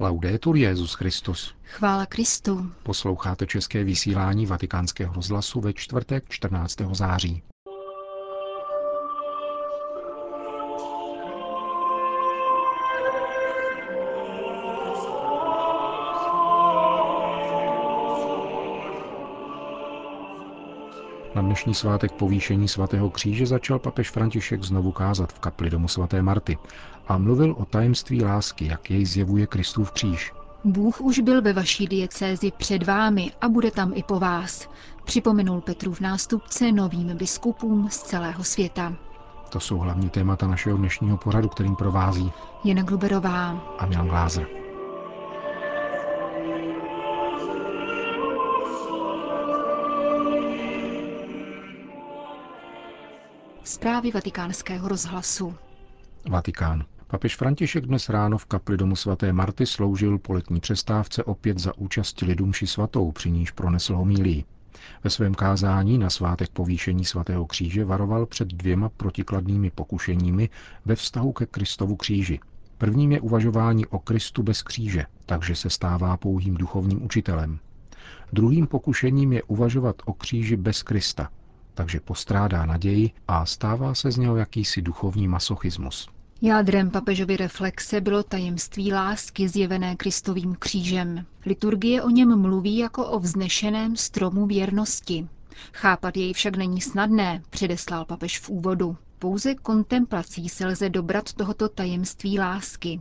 Laudetur Jezus Christus. Chvála Kristu. Posloucháte české vysílání Vatikánského rozhlasu ve čtvrtek 14. září. Dnešní svátek povýšení svatého kříže začal papež František znovu kázat v kapli domu svaté Marty a mluvil o tajemství lásky, jak jej zjevuje Kristův kříž. Bůh už byl ve vaší diecézi před vámi a bude tam i po vás, připomenul Petrův nástupce novým biskupům z celého světa. To jsou hlavní témata našeho dnešního pořadu, kterým provází Jana Gruberová a Milan Glázer. Zprávy vatikánského rozhlasu. Vatikán. Papež František dnes ráno v kapli domu svaté Marty sloužil po letní přestávce opět za účasti lidumši svatou, při níž pronesl homílí. Ve svém kázání na svátek povýšení svatého kříže varoval před dvěma protikladnými pokušeními ve vztahu ke Kristovu kříži. Prvním je uvažování o Kristu bez kříže, takže se stává pouhým duchovním učitelem. Druhým pokušením je uvažovat o kříži bez Krista, takže postrádá naději a stává se z něho jakýsi duchovní masochismus. Jádrem papežovy reflexe bylo tajemství lásky zjevené Kristovým křížem. Liturgie o něm mluví jako o vznešeném stromu věrnosti. Chápat jej však není snadné, předeslal papež v úvodu. Pouze kontemplací se lze dobrat tohoto tajemství lásky.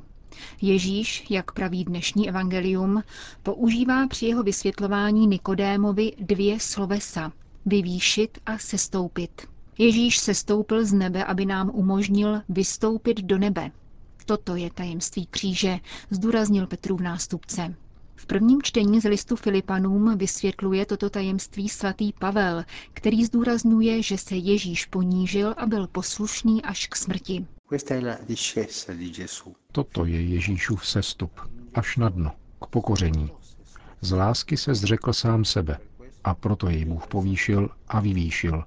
Ježíš, jak praví dnešní evangelium, používá při jeho vysvětlování Nikodémovi dvě slovesa vyvýšit a sestoupit. Ježíš sestoupil z nebe, aby nám umožnil vystoupit do nebe. Toto je tajemství kříže, zdůraznil Petrův nástupce. V prvním čtení z listu Filipanům vysvětluje toto tajemství svatý Pavel, který zdůrazňuje, že se Ježíš ponížil a byl poslušný až k smrti. Toto je Ježíšův sestup, až na dno, k pokoření. Z lásky se zřekl sám sebe a proto jej Bůh povýšil a vyvýšil.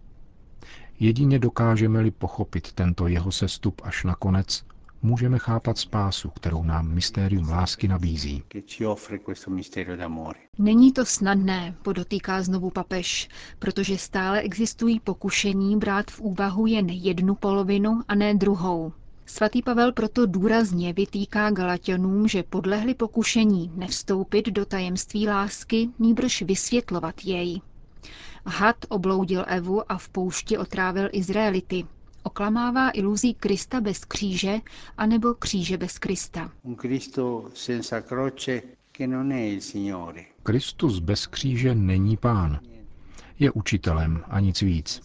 Jedině dokážeme-li pochopit tento jeho sestup až na konec, můžeme chápat spásu, kterou nám mystérium lásky nabízí. Není to snadné, podotýká znovu papež, protože stále existují pokušení brát v úvahu jen jednu polovinu a ne druhou. Svatý Pavel proto důrazně vytýká Galatianům, že podlehli pokušení nevstoupit do tajemství lásky, nýbrž vysvětlovat jej. Had obloudil Evu a v poušti otrávil Izraelity. Oklamává iluzí Krista bez kříže, anebo kříže bez Krista. Kristus bez kříže není pán. Je učitelem a nic víc.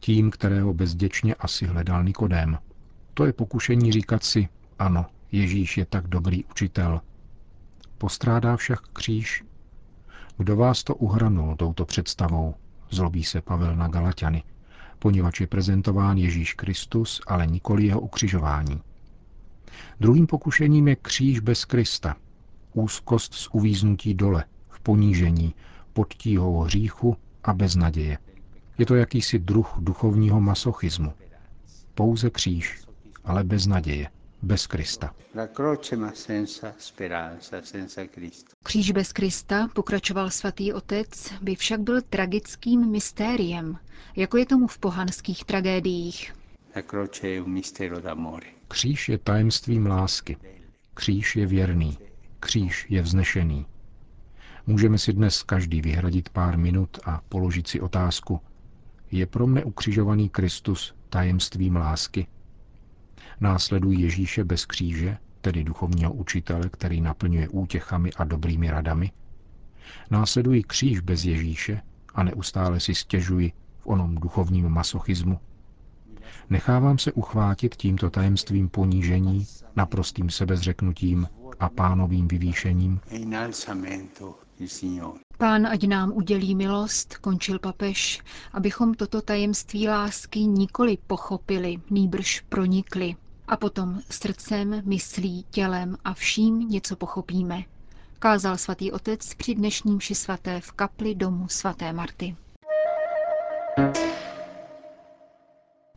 Tím, kterého bezděčně asi hledal Nikodém. To je pokušení říkat si, ano, Ježíš je tak dobrý učitel. Postrádá však kříž. Kdo vás to uhranul touto představou? Zlobí se Pavel na Galatiany, poněvadž je prezentován Ježíš Kristus, ale nikoli jeho ukřižování. Druhým pokušením je kříž bez Krista, úzkost z uvíznutí dole, v ponížení, pod tíhou hříchu a bez naděje. Je to jakýsi druh duchovního masochismu. Pouze kříž, ale bez naděje, bez Krista. Kříž bez Krista, pokračoval svatý otec, by však byl tragickým mystériem, jako je tomu v pohanských tragédiích. Kříž je tajemstvím lásky. Kříž je věrný. Kříž je vznešený. Můžeme si dnes každý vyhradit pár minut a položit si otázku, je pro mne ukřižovaný Kristus tajemstvím lásky? Následují Ježíše bez kříže, tedy duchovního učitele, který naplňuje útěchami a dobrými radami. Následují kříž bez Ježíše a neustále si stěžuji v onom duchovním masochismu. Nechávám se uchvátit tímto tajemstvím ponížení, naprostým sebezřeknutím a pánovým vyvýšením. Pán ať nám udělí milost, končil papež, abychom toto tajemství lásky nikoli pochopili, nýbrž pronikli. A potom srdcem, myslí, tělem a vším něco pochopíme. Kázal svatý otec při dnešním ši svaté v kapli domu svaté Marty.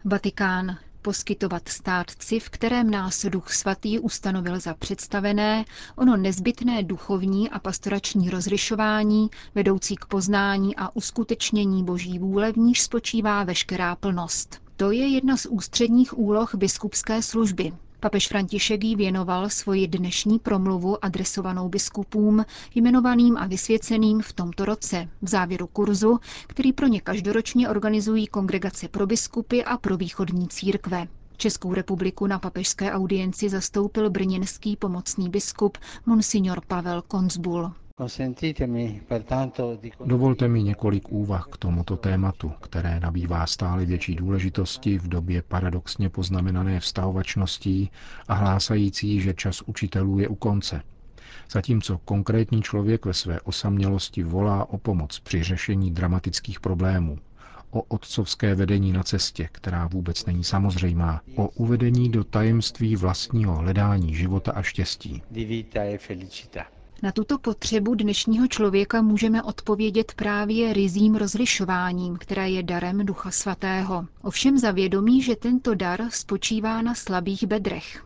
Vatikán. poskytovat státci, v kterém nás Duch Svatý ustanovil za představené, ono nezbytné duchovní a pastorační rozlišování, vedoucí k poznání a uskutečnění boží vůle, v níž spočívá veškerá plnost. To je jedna z ústředních úloh biskupské služby. Papež František jí věnoval svoji dnešní promluvu adresovanou biskupům, jmenovaným a vysvěceným v tomto roce, v závěru kurzu, který pro ně každoročně organizují kongregace pro biskupy a pro východní církve. Českou republiku na papežské audienci zastoupil brněnský pomocný biskup Monsignor Pavel Konzbul. Dovolte mi několik úvah k tomuto tématu, které nabývá stále větší důležitosti v době paradoxně poznamenané vztahovačností a hlásající, že čas učitelů je u konce. Zatímco konkrétní člověk ve své osamělosti volá o pomoc při řešení dramatických problémů, o otcovské vedení na cestě, která vůbec není samozřejmá, o uvedení do tajemství vlastního hledání života a štěstí. Na tuto potřebu dnešního člověka můžeme odpovědět právě rizím rozlišováním, které je darem Ducha Svatého. Ovšem za vědomí, že tento dar spočívá na slabých bedrech.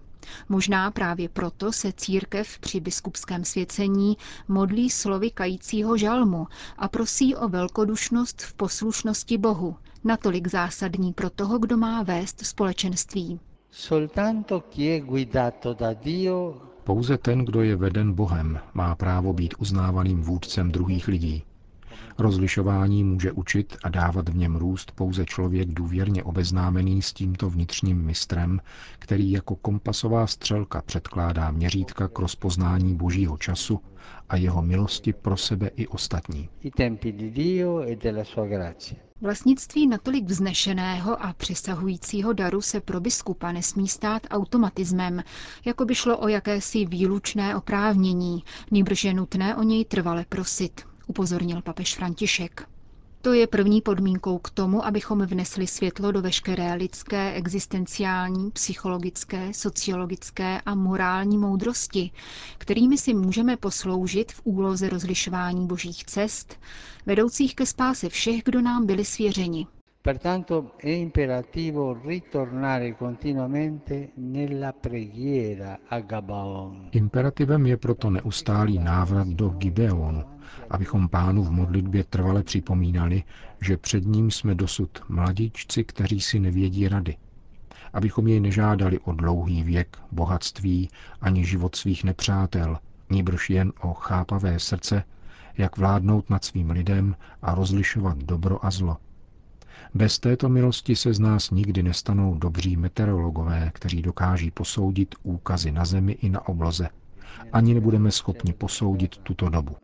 Možná právě proto se církev při biskupském svěcení modlí slovy kajícího žalmu a prosí o velkodušnost v poslušnosti Bohu, natolik zásadní pro toho, kdo má vést společenství. Soltanto chi è guidato da Dio pouze ten, kdo je veden Bohem, má právo být uznávaným vůdcem druhých lidí. Rozlišování může učit a dávat v něm růst pouze člověk důvěrně obeznámený s tímto vnitřním mistrem, který jako kompasová střelka předkládá měřítka k rozpoznání božího času a jeho milosti pro sebe i ostatní. Vlastnictví natolik vznešeného a přesahujícího daru se pro biskupa nesmí stát automatismem, jako by šlo o jakési výlučné oprávnění, nýbrž je nutné o něj trvale prosit, upozornil papež František. To je první podmínkou k tomu, abychom vnesli světlo do veškeré lidské, existenciální, psychologické, sociologické a morální moudrosti, kterými si můžeme posloužit v úloze rozlišování božích cest, vedoucích ke spáse všech, kdo nám byli svěřeni. Pertanto è imperativo ritornare continuamente nella preghiera a Gabaon. Imperativem je proto neustálý návrat do Gibeonu, abychom pánu v modlitbě trvale připomínali, že před ním jsme dosud mladíčci, kteří si nevědí rady. Abychom jej nežádali o dlouhý věk, bohatství ani život svých nepřátel, níbrž jen o chápavé srdce, jak vládnout nad svým lidem a rozlišovat dobro a zlo. Bez této milosti se z nás nikdy nestanou dobří meteorologové, kteří dokáží posoudit úkazy na zemi i na obloze. Ani nebudeme schopni posoudit tuto dobu.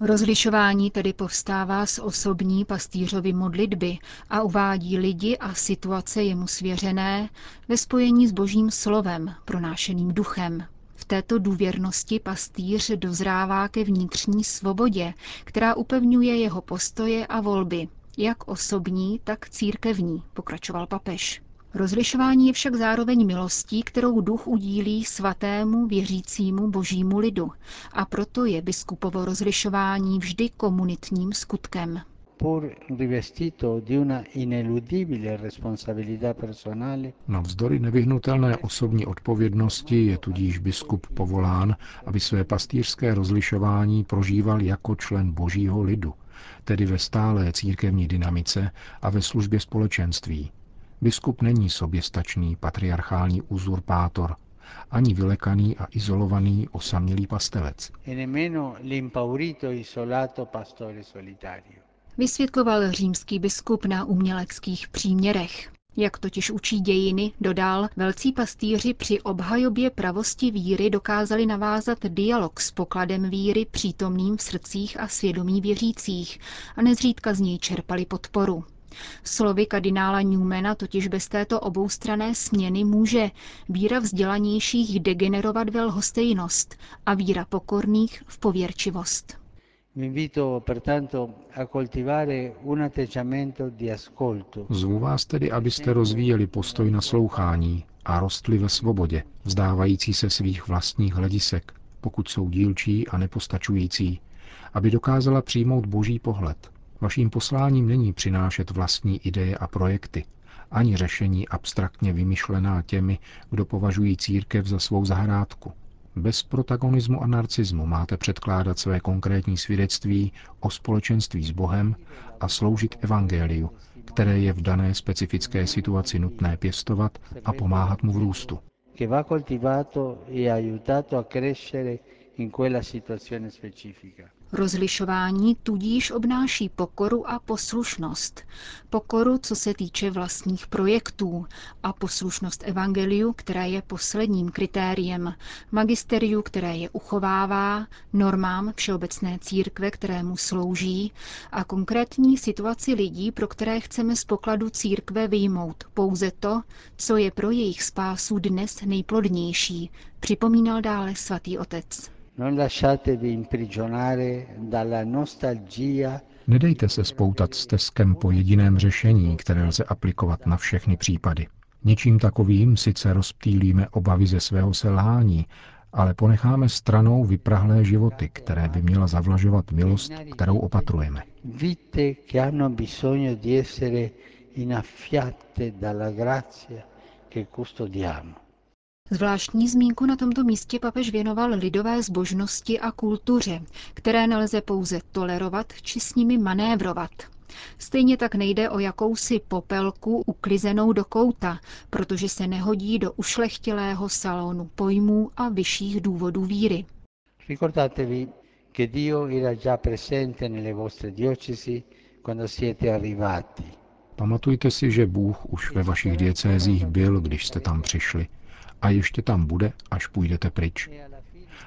Rozlišování tedy povstává z osobní pastýřovy modlitby a uvádí lidi a situace jemu svěřené ve spojení s božím slovem, pronášeným duchem. V této důvěrnosti pastýř dozrává ke vnitřní svobodě, která upevňuje jeho postoje a volby, jak osobní, tak církevní, pokračoval papež. Rozlišování je však zároveň milostí, kterou duch udílí svatému věřícímu božímu lidu a proto je biskupovo rozlišování vždy komunitním skutkem pur rivestito di una ineludibile responsabilità personale. Navzdory nevyhnutelné osobní odpovědnosti je tudíž biskup povolán, aby své pastýřské rozlišování prožíval jako člen božího lidu, tedy ve stálé církevní dynamice a ve službě společenství. Biskup není soběstačný patriarchální uzurpátor, ani vylekaný a izolovaný osamělý pastelec. Vysvětloval římský biskup na uměleckých příměrech. Jak totiž učí dějiny, dodal, velcí pastýři při obhajobě pravosti víry dokázali navázat dialog s pokladem víry přítomným v srdcích a svědomí věřících a nezřídka z něj čerpali podporu. Slovy kardinála Newmana totiž bez této oboustrané směny může víra vzdělanějších degenerovat ve lhostejnost a víra pokorných v pověrčivost. Zvu vás tedy, abyste rozvíjeli postoj na slouchání a rostli ve svobodě, vzdávající se svých vlastních hledisek, pokud jsou dílčí a nepostačující, aby dokázala přijmout boží pohled, Vaším posláním není přinášet vlastní ideje a projekty, ani řešení abstraktně vymyšlená těmi, kdo považují církev za svou zahrádku. Bez protagonismu a narcismu máte předkládat své konkrétní svědectví o společenství s Bohem a sloužit evangeliu, které je v dané specifické situaci nutné pěstovat a pomáhat mu v růstu. Rozlišování tudíž obnáší pokoru a poslušnost. Pokoru, co se týče vlastních projektů, a poslušnost evangeliu, které je posledním kritériem, magisteriu, které je uchovává, normám všeobecné církve, kterému slouží, a konkrétní situaci lidí, pro které chceme z pokladu církve vyjmout pouze to, co je pro jejich spásu dnes nejplodnější, připomínal dále svatý otec. Non lasciatevi imprigionare dalla nostalgia Nedejte se spoutat stezkem po jediném řešení, které lze aplikovat na všechny případy. Něčím takovým sice rozptýlíme obavy ze svého selhání, ale ponecháme stranou vyprahlé životy, které by měla zavlažovat milost, kterou opatrujeme. vite che hanno bisogno di essere innaffiate dalla grazia che custodiamo. Zvláštní zmínku na tomto místě papež věnoval lidové zbožnosti a kultuře, které nelze pouze tolerovat či s nimi manévrovat. Stejně tak nejde o jakousi popelku uklizenou do kouta, protože se nehodí do ušlechtilého salonu pojmů a vyšších důvodů víry. Ricordatevi che Dio era già presente nelle vostre diocesi quando siete arrivati. Pamatujte si, že Bůh už ve vašich diecézích byl, když jste tam přišli, a ještě tam bude, až půjdete pryč.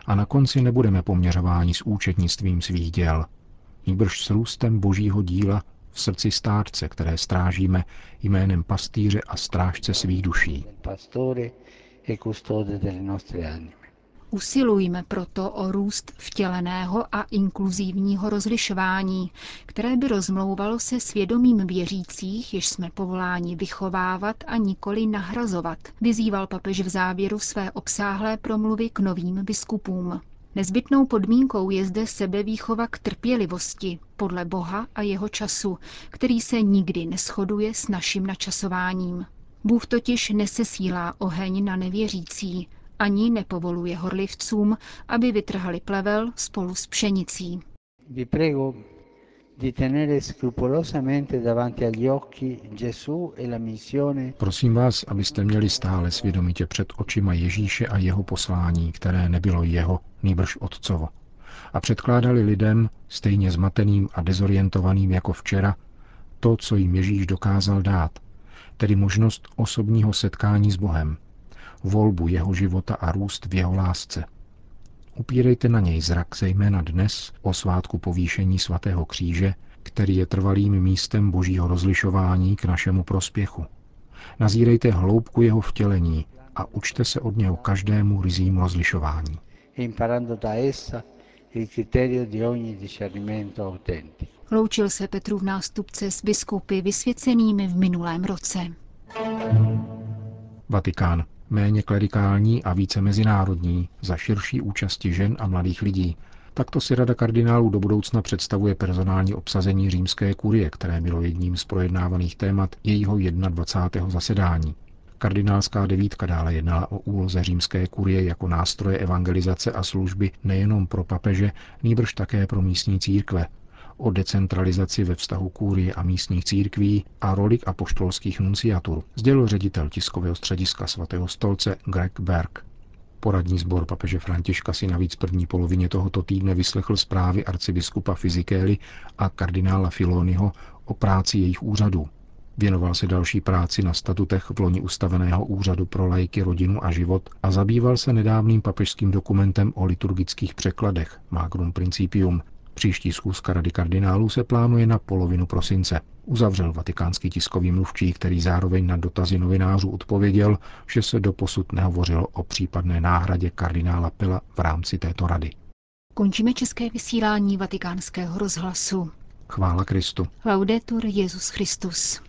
A na konci nebudeme poměřováni s účetnictvím svých děl, nýbrž s růstem božího díla v srdci stárce, které strážíme jménem pastýře a strážce svých duší. Usilujme proto o růst vtěleného a inkluzivního rozlišování, které by rozmlouvalo se svědomím věřících, jež jsme povoláni vychovávat a nikoli nahrazovat, vyzýval papež v závěru své obsáhlé promluvy k novým biskupům. Nezbytnou podmínkou je zde sebevýchova k trpělivosti podle Boha a jeho času, který se nikdy neschoduje s naším načasováním. Bůh totiž nesesílá oheň na nevěřící, ani nepovoluje horlivcům, aby vytrhali plevel spolu s pšenicí. Vi prego di tenere scrupolosamente davanti agli occhi Gesù e la missione Prosím vás, abyste měli stále svědomitě před očima Ježíše a jeho poslání, které nebylo jeho, nýbrž otcovo. A předkládali lidem, stejně zmateným a dezorientovaným jako včera, to, co jim Ježíš dokázal dát, tedy možnost osobního setkání s Bohem, volbu jeho života a růst v jeho lásce. Upírejte na něj zrak zejména dnes o svátku povýšení svatého kříže, který je trvalým místem božího rozlišování k našemu prospěchu. Nazírejte hloubku jeho vtělení a učte se od něho každému rizím rozlišování. imparando da essa il criterio di ogni discernimento autentico. Loučil se Petrův nástupce s biskupy vysvěcenými v minulém roce. Vatikán. Méně klerikální a více mezinárodní, za širší účasti žen a mladých lidí. Takto si Rada kardinálů do budoucna představuje personální obsazení římské kurie, které bylo jedním z projednávaných témat jejího 21. zasedání. Kardinálská devítka dále jednala o úloze římské kurie jako nástroje evangelizace a služby nejenom pro papeže, nýbrž také pro místní církve, o decentralizaci ve vztahu kůrie a místních církví a roli apoštolských nunciatur, sdělil ředitel tiskového střediska svatého stolce Greg Berg. Poradní sbor papeže Františka si navíc první polovině tohoto týdne vyslechl zprávy arcibiskupa Fizikély a kardinála Filoniho o práci jejich úřadů. Věnoval se další práci na statutech v loni ustaveného úřadu pro lajky, rodinu a život a zabýval se nedávným papežským dokumentem o liturgických překladech Magrum Principium, Příští schůzka Rady kardinálů se plánuje na polovinu prosince. Uzavřel vatikánský tiskový mluvčí, který zároveň na dotazy novinářů odpověděl, že se doposud nehovořilo o případné náhradě kardinála Pila v rámci této rady. Končíme české vysílání vatikánského rozhlasu. Chvála Kristu. Laudetur Jezus Christus.